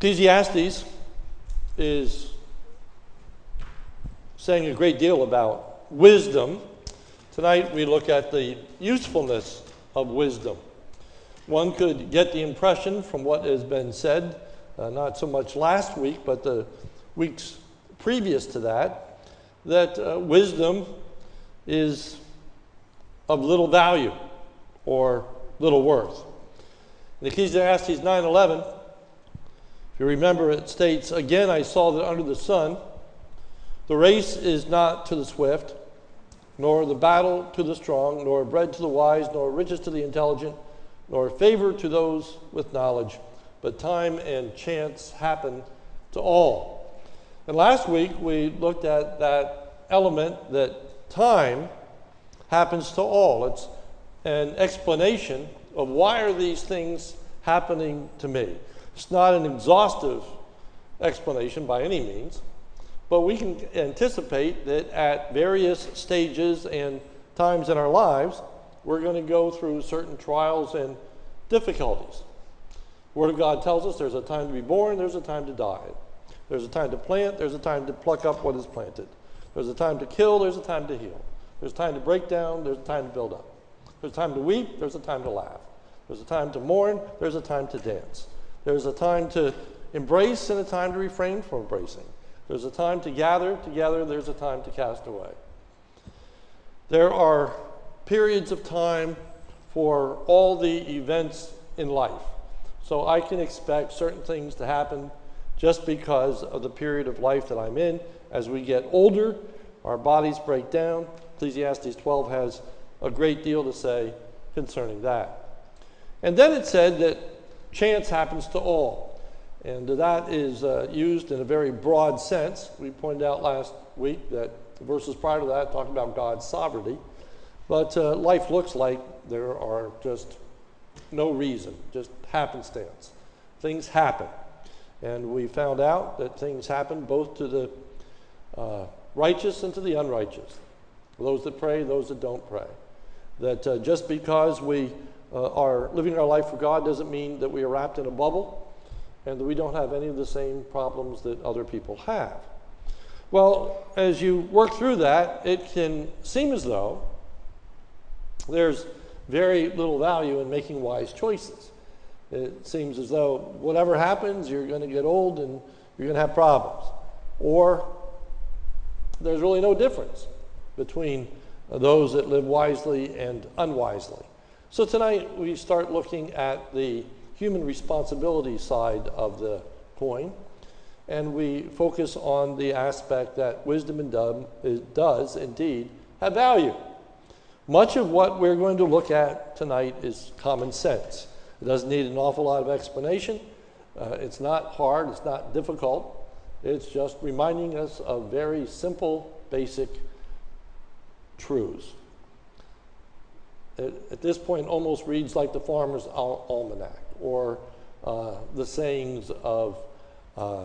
Ecclesiastes is saying a great deal about wisdom. Tonight we look at the usefulness of wisdom. One could get the impression from what has been said, uh, not so much last week, but the weeks previous to that, that uh, wisdom is of little value or little worth. In Ecclesiastes 9:11, if you remember, it states, "Again I saw that under the sun, the race is not to the swift, nor the battle to the strong, nor bread to the wise, nor riches to the intelligent." nor favor to those with knowledge, but time and chance happen to all. And last week we looked at that element that time happens to all. It's an explanation of why are these things happening to me. It's not an exhaustive explanation by any means, but we can anticipate that at various stages and times in our lives, we're going to go through certain trials and difficulties. Word of God tells us there's a time to be born, there's a time to die. There's a time to plant, there's a time to pluck up what is planted. There's a time to kill, there's a time to heal. There's a time to break down, there's a time to build up. There's a time to weep, there's a time to laugh. There's a time to mourn, there's a time to dance. There's a time to embrace and a time to refrain from embracing. There's a time to gather together, there's a time to cast away. There are periods of time for all the events in life. So I can expect certain things to happen just because of the period of life that I'm in. As we get older, our bodies break down. Ecclesiastes 12 has a great deal to say concerning that. And then it said that chance happens to all. And that is uh, used in a very broad sense. We pointed out last week that the verses prior to that talk about God's sovereignty. But uh, life looks like there are just no reason, just happenstance. Things happen. And we found out that things happen both to the uh, righteous and to the unrighteous. Those that pray, those that don't pray. That uh, just because we uh, are living our life for God doesn't mean that we are wrapped in a bubble and that we don't have any of the same problems that other people have. Well, as you work through that, it can seem as though there's very little value in making wise choices. It seems as though whatever happens, you're going to get old and you're going to have problems. Or there's really no difference between those that live wisely and unwisely. So tonight we start looking at the human responsibility side of the coin, and we focus on the aspect that wisdom and dumb, does indeed have value. Much of what we're going to look at tonight is common sense. It doesn't need an awful lot of explanation. Uh, it's not hard, it's not difficult. It's just reminding us of very simple, basic truths. At this point, almost reads like the Farmer's Al- Almanac or uh, the sayings of uh,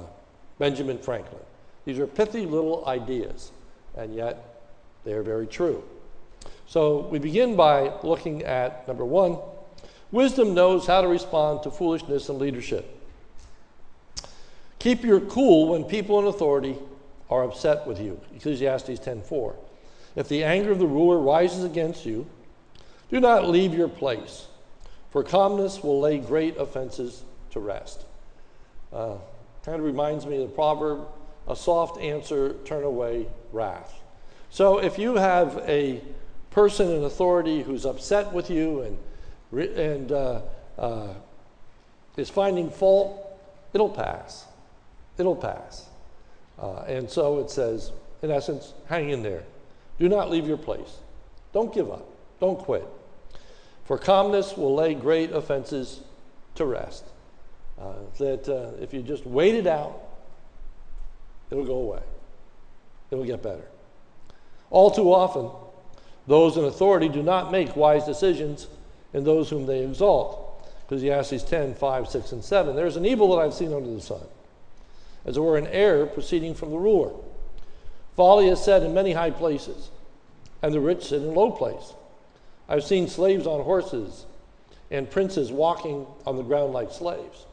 Benjamin Franklin. These are pithy little ideas, and yet they are very true. So we begin by looking at number one wisdom knows how to respond to foolishness and leadership. Keep your cool when people in authority are upset with you. Ecclesiastes 10:4. If the anger of the ruler rises against you, do not leave your place, for calmness will lay great offenses to rest. Uh, kind of reminds me of the proverb, a soft answer turn away wrath. So if you have a person in authority who's upset with you and, and uh, uh, is finding fault, it'll pass. It'll pass. Uh, and so it says, in essence, hang in there. Do not leave your place. Don't give up. Don't quit. For calmness will lay great offenses to rest. Uh, that uh, if you just wait it out, it'll go away. It'll get better. All too often, those in authority do not make wise decisions in those whom they exalt. Ecclesiastes 10, 5, 6, and 7. There's an evil that I've seen under the sun, as it were an error proceeding from the ruler. Folly is said in many high places, and the rich sit in low place. I've seen slaves on horses and princes walking on the ground like slaves.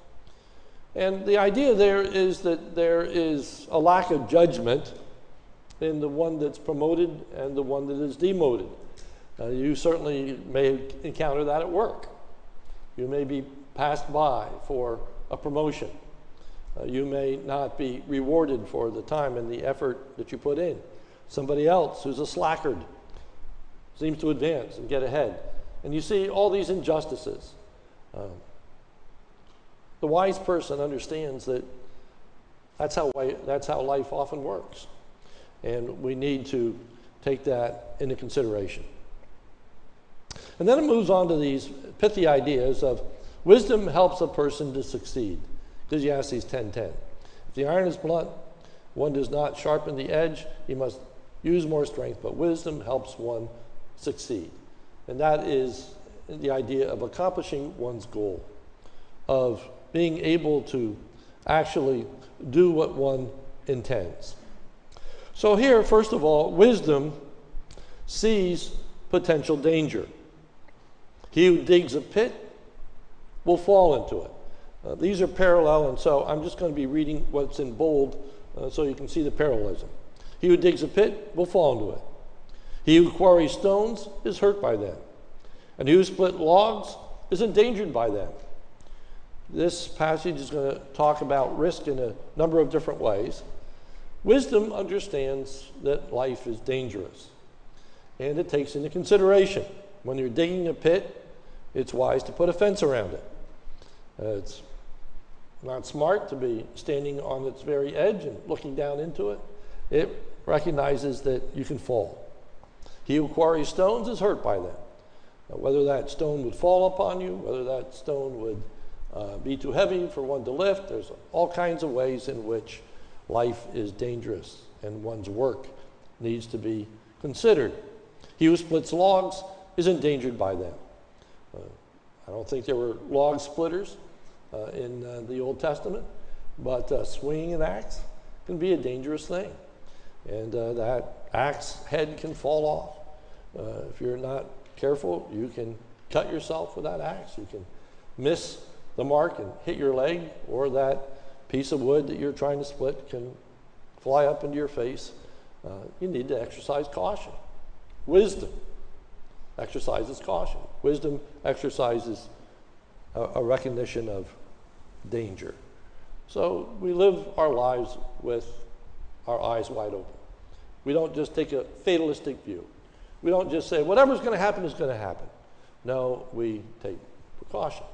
And the idea there is that there is a lack of judgment in the one that's promoted and the one that is demoted. Uh, you certainly may encounter that at work. You may be passed by for a promotion. Uh, you may not be rewarded for the time and the effort that you put in. Somebody else who's a slackard seems to advance and get ahead. And you see all these injustices. Um, the wise person understands that that's how, that's how life often works. And we need to take that into consideration. And then it moves on to these pithy ideas of wisdom helps a person to succeed. Ecclesiastes 10:10. If the iron is blunt, one does not sharpen the edge, he must use more strength, but wisdom helps one succeed. And that is the idea of accomplishing one's goal, of being able to actually do what one intends. So, here, first of all, wisdom sees potential danger. He who digs a pit will fall into it. Uh, these are parallel, and so I'm just going to be reading what's in bold uh, so you can see the parallelism. He who digs a pit will fall into it. He who quarries stones is hurt by them, and he who splits logs is endangered by them. This passage is going to talk about risk in a number of different ways. Wisdom understands that life is dangerous, and it takes into consideration when you're digging a pit, it's wise to put a fence around it. Uh, it's not smart to be standing on its very edge and looking down into it. It recognizes that you can fall. He who quarries stones is hurt by them. Now, whether that stone would fall upon you, whether that stone would uh, be too heavy for one to lift, there's all kinds of ways in which life is dangerous and one's work needs to be considered. He who splits logs is endangered by them. Uh, I don't think there were log splitters uh, in uh, the Old Testament, but uh, swinging an axe can be a dangerous thing. And uh, that axe head can fall off. Uh, if you're not careful, you can cut yourself with that axe. You can miss the mark and hit your leg, or that piece of wood that you're trying to split can fly up into your face. Uh, you need to exercise caution. Wisdom exercises caution. Wisdom exercises a, a recognition of danger. So we live our lives with our eyes wide open. We don't just take a fatalistic view. We don't just say, whatever's going to happen is going to happen. No, we take precautions.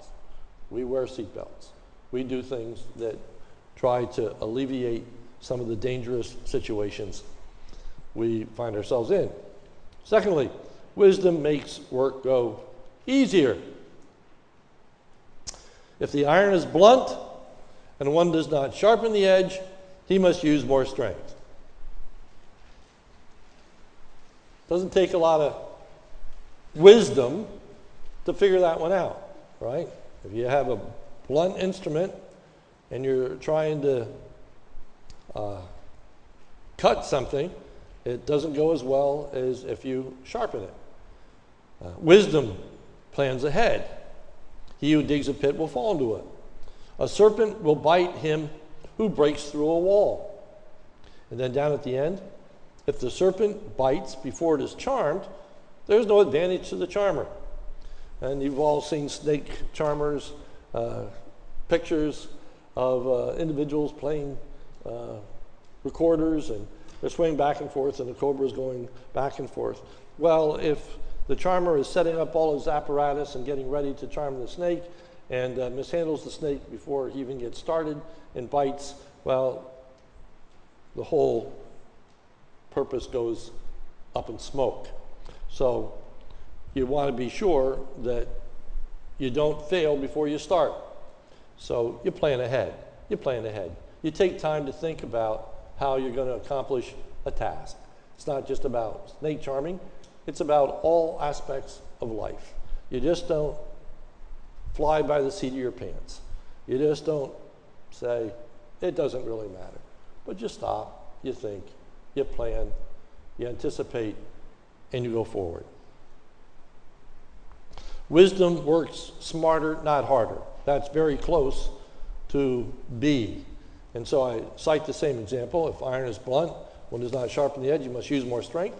We wear seatbelts. We do things that try to alleviate some of the dangerous situations we find ourselves in. Secondly, wisdom makes work go easier. If the iron is blunt and one does not sharpen the edge, he must use more strength. Doesn't take a lot of wisdom to figure that one out, right? If you have a blunt instrument and you're trying to uh, cut something, it doesn't go as well as if you sharpen it. Uh, wisdom plans ahead. He who digs a pit will fall into it. A serpent will bite him who breaks through a wall. And then down at the end, if the serpent bites before it is charmed, there's no advantage to the charmer. And you've all seen snake charmers, uh, pictures of uh, individuals playing uh, recorders, and they're swinging back and forth, and the cobra is going back and forth. Well, if the charmer is setting up all his apparatus and getting ready to charm the snake, and uh, mishandles the snake before he even gets started and bites, well, the whole purpose goes up in smoke. So you want to be sure that you don't fail before you start. So you plan ahead. You plan ahead. You take time to think about how you're going to accomplish a task. It's not just about snake charming, it's about all aspects of life. You just don't fly by the seat of your pants. You just don't say, it doesn't really matter. But just stop, you think, you plan, you anticipate, and you go forward. Wisdom works smarter, not harder. That's very close to B. And so I cite the same example. If iron is blunt, one does not sharpen the edge, you must use more strength.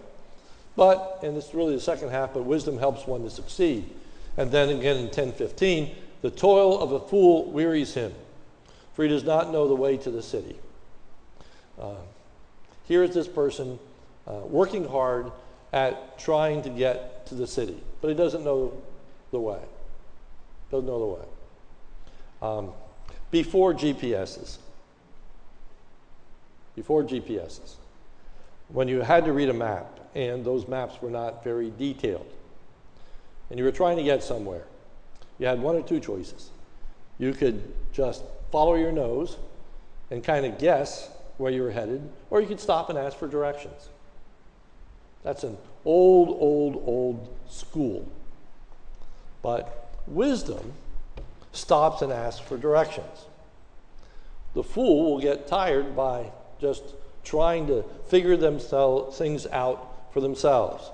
But, and it's really the second half, but wisdom helps one to succeed. And then again in 1015, the toil of a fool wearies him, for he does not know the way to the city. Uh, here is this person uh, working hard at trying to get to the city, but he doesn't know the way. Doesn't know the way. Um, before GPSs, before GPSs, when you had to read a map and those maps were not very detailed, and you were trying to get somewhere, you had one or two choices. You could just follow your nose and kind of guess where you were headed, or you could stop and ask for directions. That's an old, old, old school. But wisdom stops and asks for directions. The fool will get tired by just trying to figure themselves things out for themselves.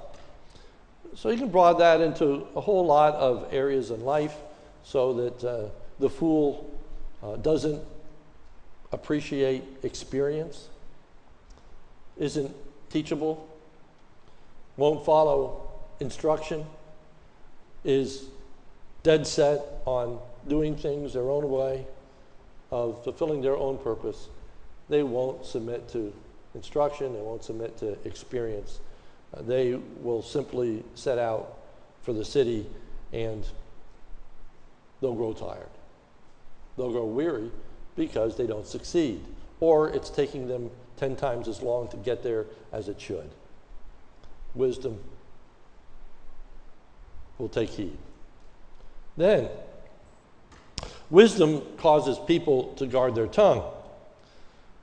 So you can broaden that into a whole lot of areas in life so that uh, the fool uh, doesn't appreciate experience, isn't teachable, won't follow instruction, is dead set on doing things their own way, of fulfilling their own purpose, they won't submit to instruction, they won't submit to experience. Uh, they will simply set out for the city and they'll grow tired. They'll grow weary because they don't succeed, or it's taking them 10 times as long to get there as it should. Wisdom will take heed. Then, wisdom causes people to guard their tongue.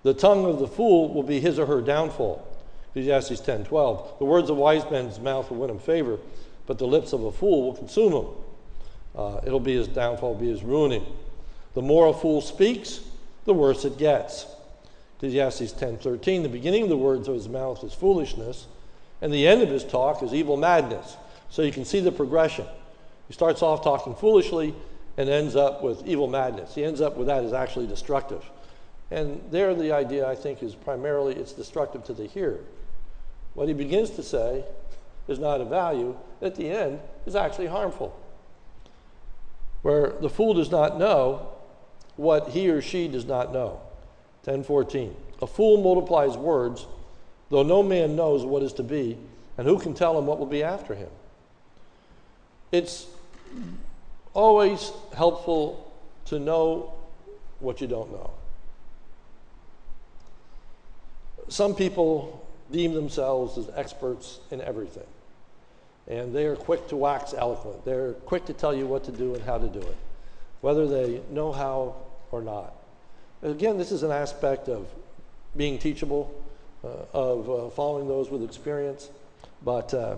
The tongue of the fool will be his or her downfall. Ecclesiastes 10 12. The words of wise men's mouth will win him favor, but the lips of a fool will consume him. Uh, it'll be his downfall, be his ruining. The more a fool speaks, the worse it gets. Ecclesiastes 10 13. The beginning of the words of his mouth is foolishness, and the end of his talk is evil madness. So you can see the progression. He starts off talking foolishly and ends up with evil madness. He ends up with that is actually destructive. And there, the idea, I think, is primarily it's destructive to the hearer. What he begins to say is not of value, at the end, is actually harmful. Where the fool does not know what he or she does not know. 1014. A fool multiplies words, though no man knows what is to be, and who can tell him what will be after him? It's always helpful to know what you don't know. Some people deem themselves as experts in everything, and they are quick to wax eloquent. They're quick to tell you what to do and how to do it, whether they know how or not. Again, this is an aspect of being teachable, uh, of uh, following those with experience, but uh,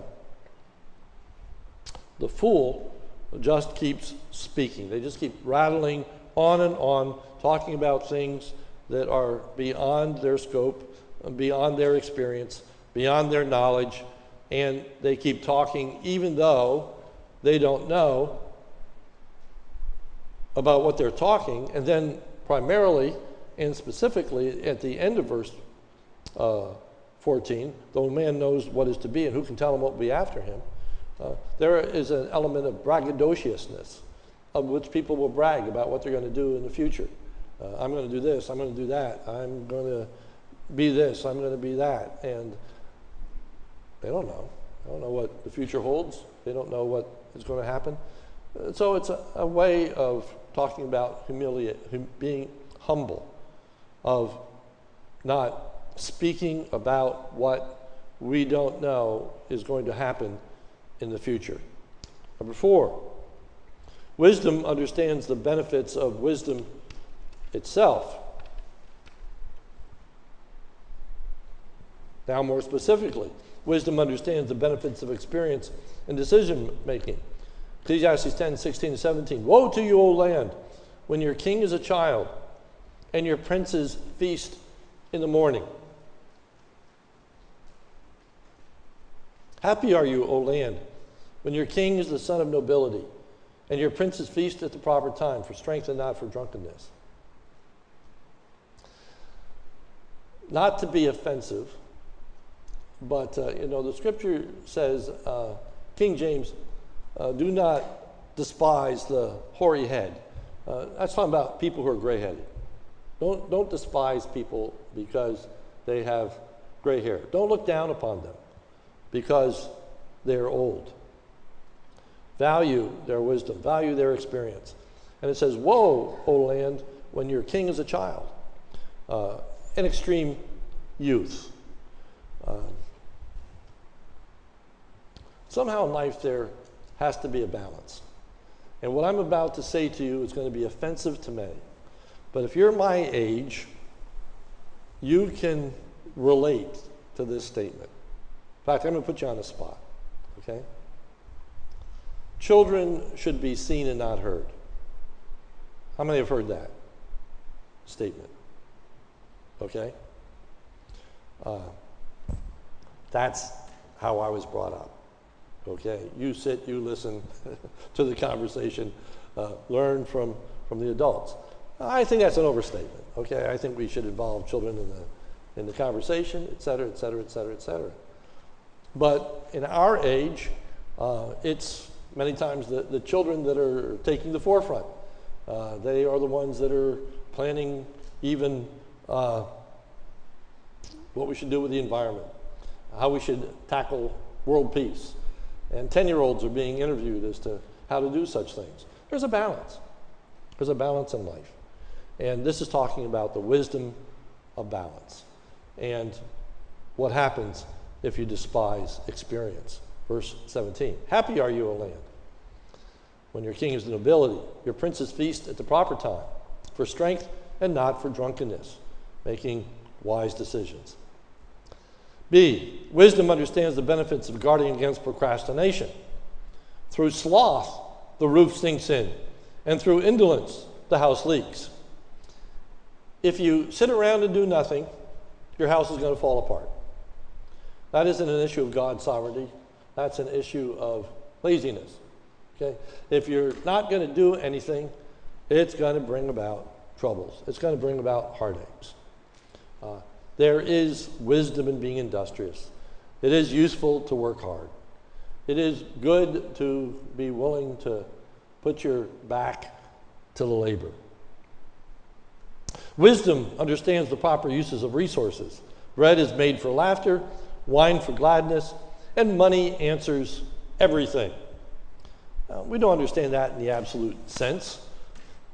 the fool just keeps speaking. They just keep rattling on and on, talking about things that are beyond their scope, beyond their experience, beyond their knowledge, and they keep talking even though they don't know about what they're talking. And then, primarily and specifically, at the end of verse uh, 14, though man knows what is to be and who can tell him what will be after him. Uh, there is an element of braggadociousness of which people will brag about what they're going to do in the future. Uh, I'm going to do this, I'm going to do that, I'm going to be this, I'm going to be that. And they don't know. They don't know what the future holds, they don't know what is going to happen. Uh, so it's a, a, way of talking about humiliate, hum, being humble, of not speaking about what we don't know is going to happen in the future. Number four, wisdom understands the benefits of wisdom itself. Now, more specifically, wisdom understands the benefits of experience and decision making. Ecclesiastes 10 16 17. Woe to you, O land, when your king is a child and your princes feast in the morning. Happy are you, O land, when your king is the son of nobility and your princes feast at the proper time for strength and not for drunkenness. Not to be offensive, but uh, you know, the scripture says, uh, King James, uh, do not despise the hoary head. Uh, that's talking about people who are gray-headed. Don't don't despise people because they have gray hair. Don't look down upon them because they're old. Value their wisdom, value their experience. And it says, Woe, O land, when your king is a child, uh, an extreme youth. Um, somehow in life there has to be a balance. And what I'm about to say to you is going to be offensive to many. But if you're my age, you can relate to this statement. In fact, I'm going to put you on the spot, okay? Children should be seen and not heard. How many have heard that statement? Okay? Uh, that's how I was brought up. Okay? You sit, you listen to the conversation, uh, learn from, from the adults. I think that's an overstatement. Okay? I think we should involve children in the, in the conversation, et cetera, et cetera, et cetera, et cetera. But in our age, uh, it's many times the, the children that are taking the forefront. Uh, they are the ones that are planning even uh, what we should do with the environment, how we should tackle world peace. And 10 year olds are being interviewed as to how to do such things. There's a balance. There's a balance in life. And this is talking about the wisdom of balance and what happens if you despise experience. Verse 17 Happy are you, O land, when your king is the nobility, your princes feast at the proper time, for strength and not for drunkenness, making wise decisions. B. Wisdom understands the benefits of guarding against procrastination. Through sloth, the roof sinks in, and through indolence, the house leaks. If you sit around and do nothing, your house is going to fall apart. That isn't an issue of God's sovereignty, that's an issue of laziness. Okay? If you're not going to do anything, it's going to bring about troubles. It's going to bring about heartaches. Uh, there is wisdom in being industrious. It is useful to work hard. It is good to be willing to put your back to the labor. Wisdom understands the proper uses of resources. Bread is made for laughter, wine for gladness, and money answers everything. Now, we don't understand that in the absolute sense.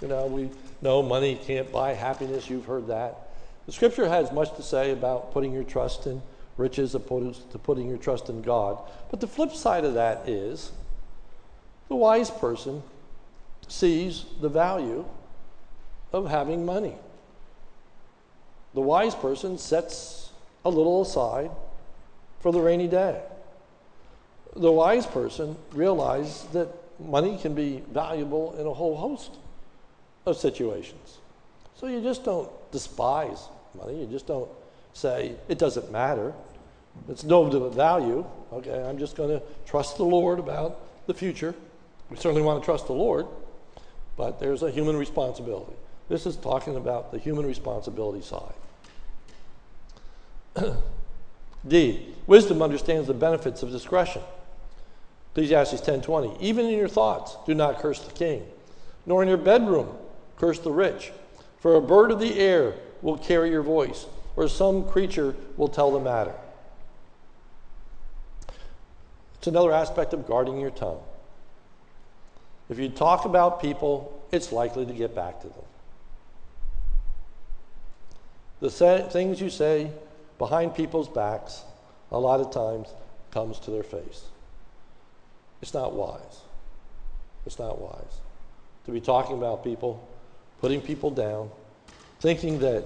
You know, we know money can't buy happiness. You've heard that. The scripture has much to say about putting your trust in riches opposed to putting your trust in God. But the flip side of that is the wise person sees the value of having money. The wise person sets a little aside for the rainy day. The wise person realizes that money can be valuable in a whole host of situations. So you just don't despise money. You just don't say, it doesn't matter. It's no value. Okay, I'm just going to trust the Lord about the future. We certainly want to trust the Lord, but there's a human responsibility. This is talking about the human responsibility side. D. Wisdom understands the benefits of discretion. Ecclesiastes 10:20. Even in your thoughts, do not curse the king, nor in your bedroom curse the rich, for a bird of the air will carry your voice, or some creature will tell the matter. It's another aspect of guarding your tongue. If you talk about people, it's likely to get back to them. The things you say behind people's backs, a lot of times, comes to their face. It's not wise. It's not wise to be talking about people, putting people down, thinking that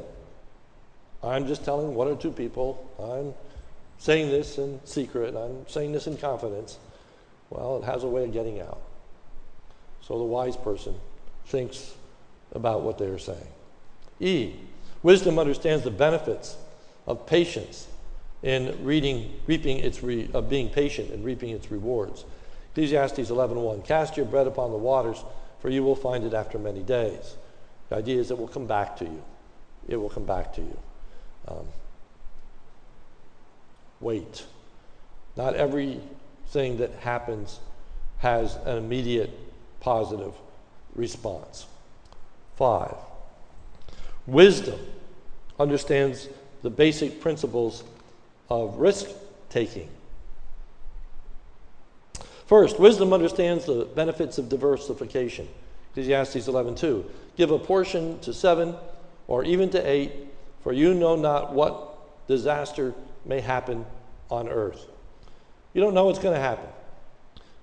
I'm just telling one or two people, I'm saying this in secret, I'm saying this in confidence. Well, it has a way of getting out. So the wise person thinks about what they are saying. E, wisdom understands the benefits of patience in reading, reaping its re, of being patient and reaping its rewards. Ecclesiastes 11.1, cast your bread upon the waters, for you will find it after many days. The idea is it will come back to you. It will come back to you. Um, wait. Not everything that happens has an immediate positive response. Five, wisdom understands the basic principles of risk taking. First, wisdom understands the benefits of diversification. Ecclesiastes 11:2. Give a portion to seven or even to eight, for you know not what disaster may happen on earth. You don't know what's going to happen.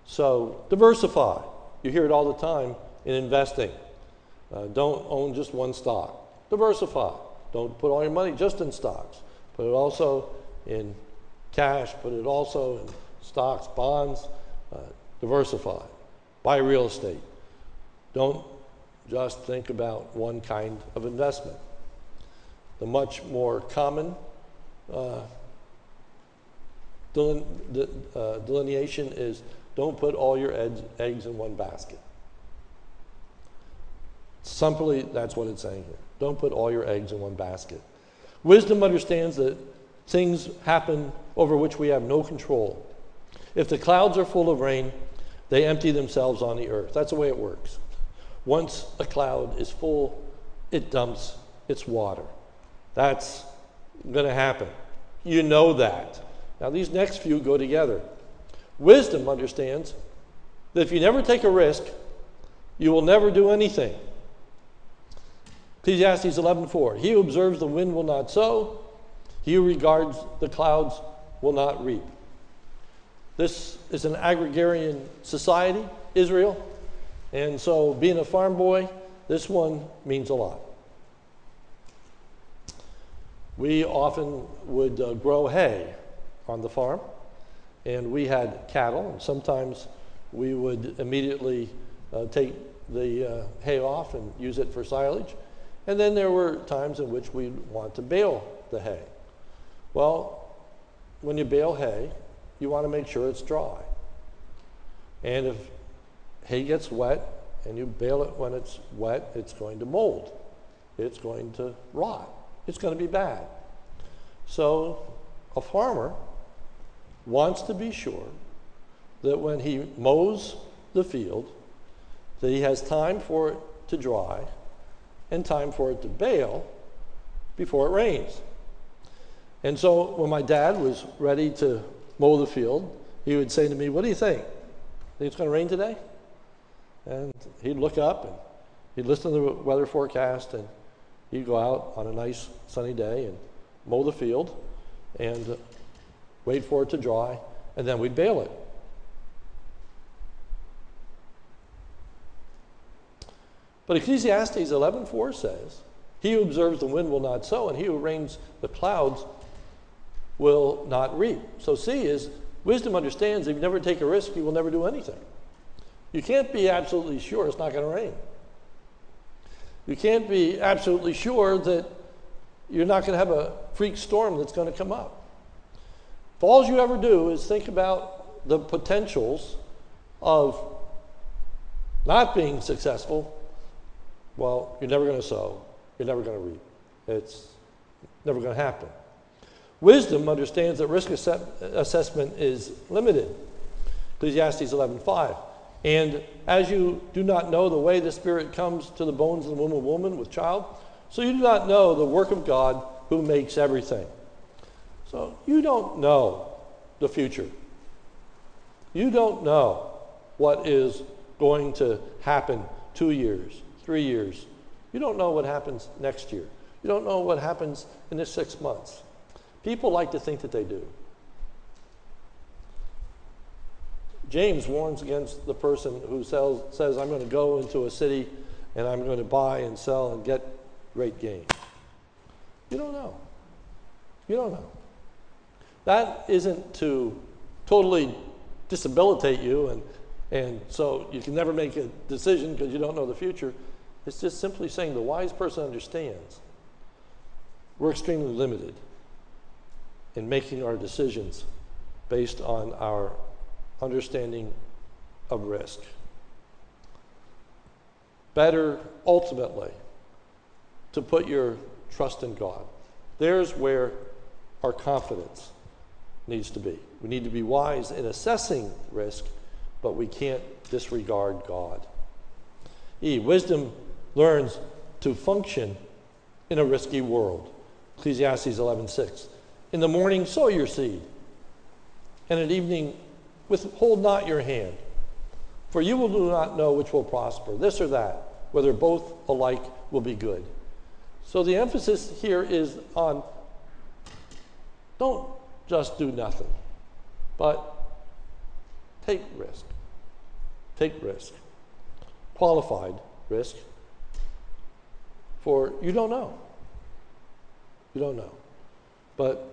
So diversify. You hear it all the time in investing. Uh, don't own just one stock. Diversify. Don't put all your money just in stocks. Put it also in cash. Put it also in stocks, bonds. Uh, diversify. Buy real estate. Don't just think about one kind of investment. The much more common uh, uh, delineation is don't put all your eggs in one basket. Simply, that's what it's saying here. Don't put all your eggs in one basket. Wisdom understands that things happen over which we have no control. If the clouds are full of rain, they empty themselves on the earth. That's the way it works. Once a cloud is full, it dumps its water. That's going to happen. You know that. Now, these next few go together. Wisdom understands that if you never take a risk, you will never do anything. Ecclesiastes 11:4. He who observes the wind will not sow, he who regards the clouds will not reap. This is an agrarian society, Israel, and so being a farm boy, this one means a lot. We often would uh, grow hay on the farm, and we had cattle, and sometimes we would immediately uh, take the uh, hay off and use it for silage. And then there were times in which we'd want to bale the hay. Well, when you bale hay, you want to make sure it's dry. And if hay gets wet and you bale it when it's wet, it's going to mold. It's going to rot. It's going to be bad. So a farmer wants to be sure that when he mows the field, that he has time for it to dry and time for it to bale before it rains. And so when my dad was ready to mow the field, he would say to me, What do you think? Think it's going to rain today? And he'd look up and he'd listen to the weather forecast and he'd go out on a nice sunny day and mow the field and wait for it to dry, and then we'd bale it. But Ecclesiastes 11:4 says, "He who observes the wind will not sow, and he who rains the clouds will not reap." So C is wisdom understands if you never take a risk, you will never do anything. You can't be absolutely sure it's not going to rain. You can't be absolutely sure that you're not going to have a freak storm that's going to come up. If all you ever do is think about the potentials of not being successful, well, you're never going to sow, you're never going to reap. It's never going to happen. Wisdom understands that risk assessment is limited. Ecclesiastes 11:5. And as you do not know the way the Spirit comes to the bones of the womb of woman with child, so you do not know the work of God who makes everything. So you don't know the future. You don't know what is going to happen two years, three years. You don't know what happens next year. You don't know what happens in the six months. People like to think that they do. James warns against the person who sells, says, I'm going to go into a city and I'm going to buy and sell and get great gain. You don't know. You don't know. That isn't to totally disabilitate you and, and so you can never make a decision because you don't know the future. It's just simply saying the wise person understands. We're extremely limited in making our decisions based on our understanding of risk. Better ultimately to put your trust in God. There's where our confidence needs to be. We need to be wise in assessing risk, but we can't disregard God. E, wisdom learns to function in a risky world. Ecclesiastes 11:6. In the morning sow your seed, and at evening withhold not your hand, for you will do not know which will prosper, this or that, whether both alike will be good. So the emphasis here is on don't just do nothing, but take risk. Take risk. Qualified risk. For you don't know. You don't know. But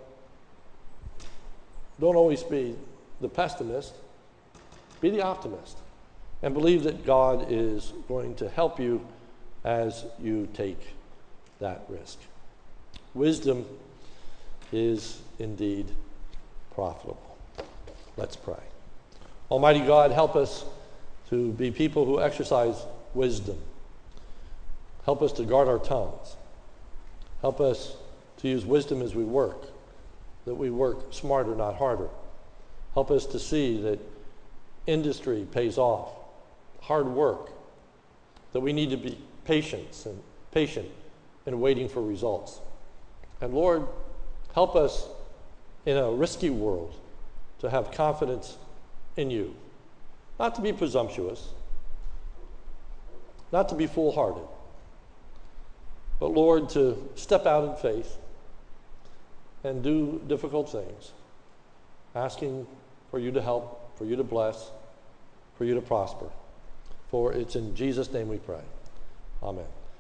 don't always be the pessimist, be the optimist, and believe that God is going to help you as you take that risk. Wisdom is indeed profitable. Let's pray. Almighty God, help us to be people who exercise wisdom. Help us to guard our tongues. Help us to use wisdom as we work, that we work smarter, not harder. Help us to see that industry pays off, hard work, that we need to be patient and patient in waiting for results. And Lord, help us in a risky world to have confidence in you, not to be presumptuous, not to be foolhardy, but Lord, to step out in faith and do difficult things, asking for you to help, for you to bless, for you to prosper. For it's in Jesus' name we pray. Amen.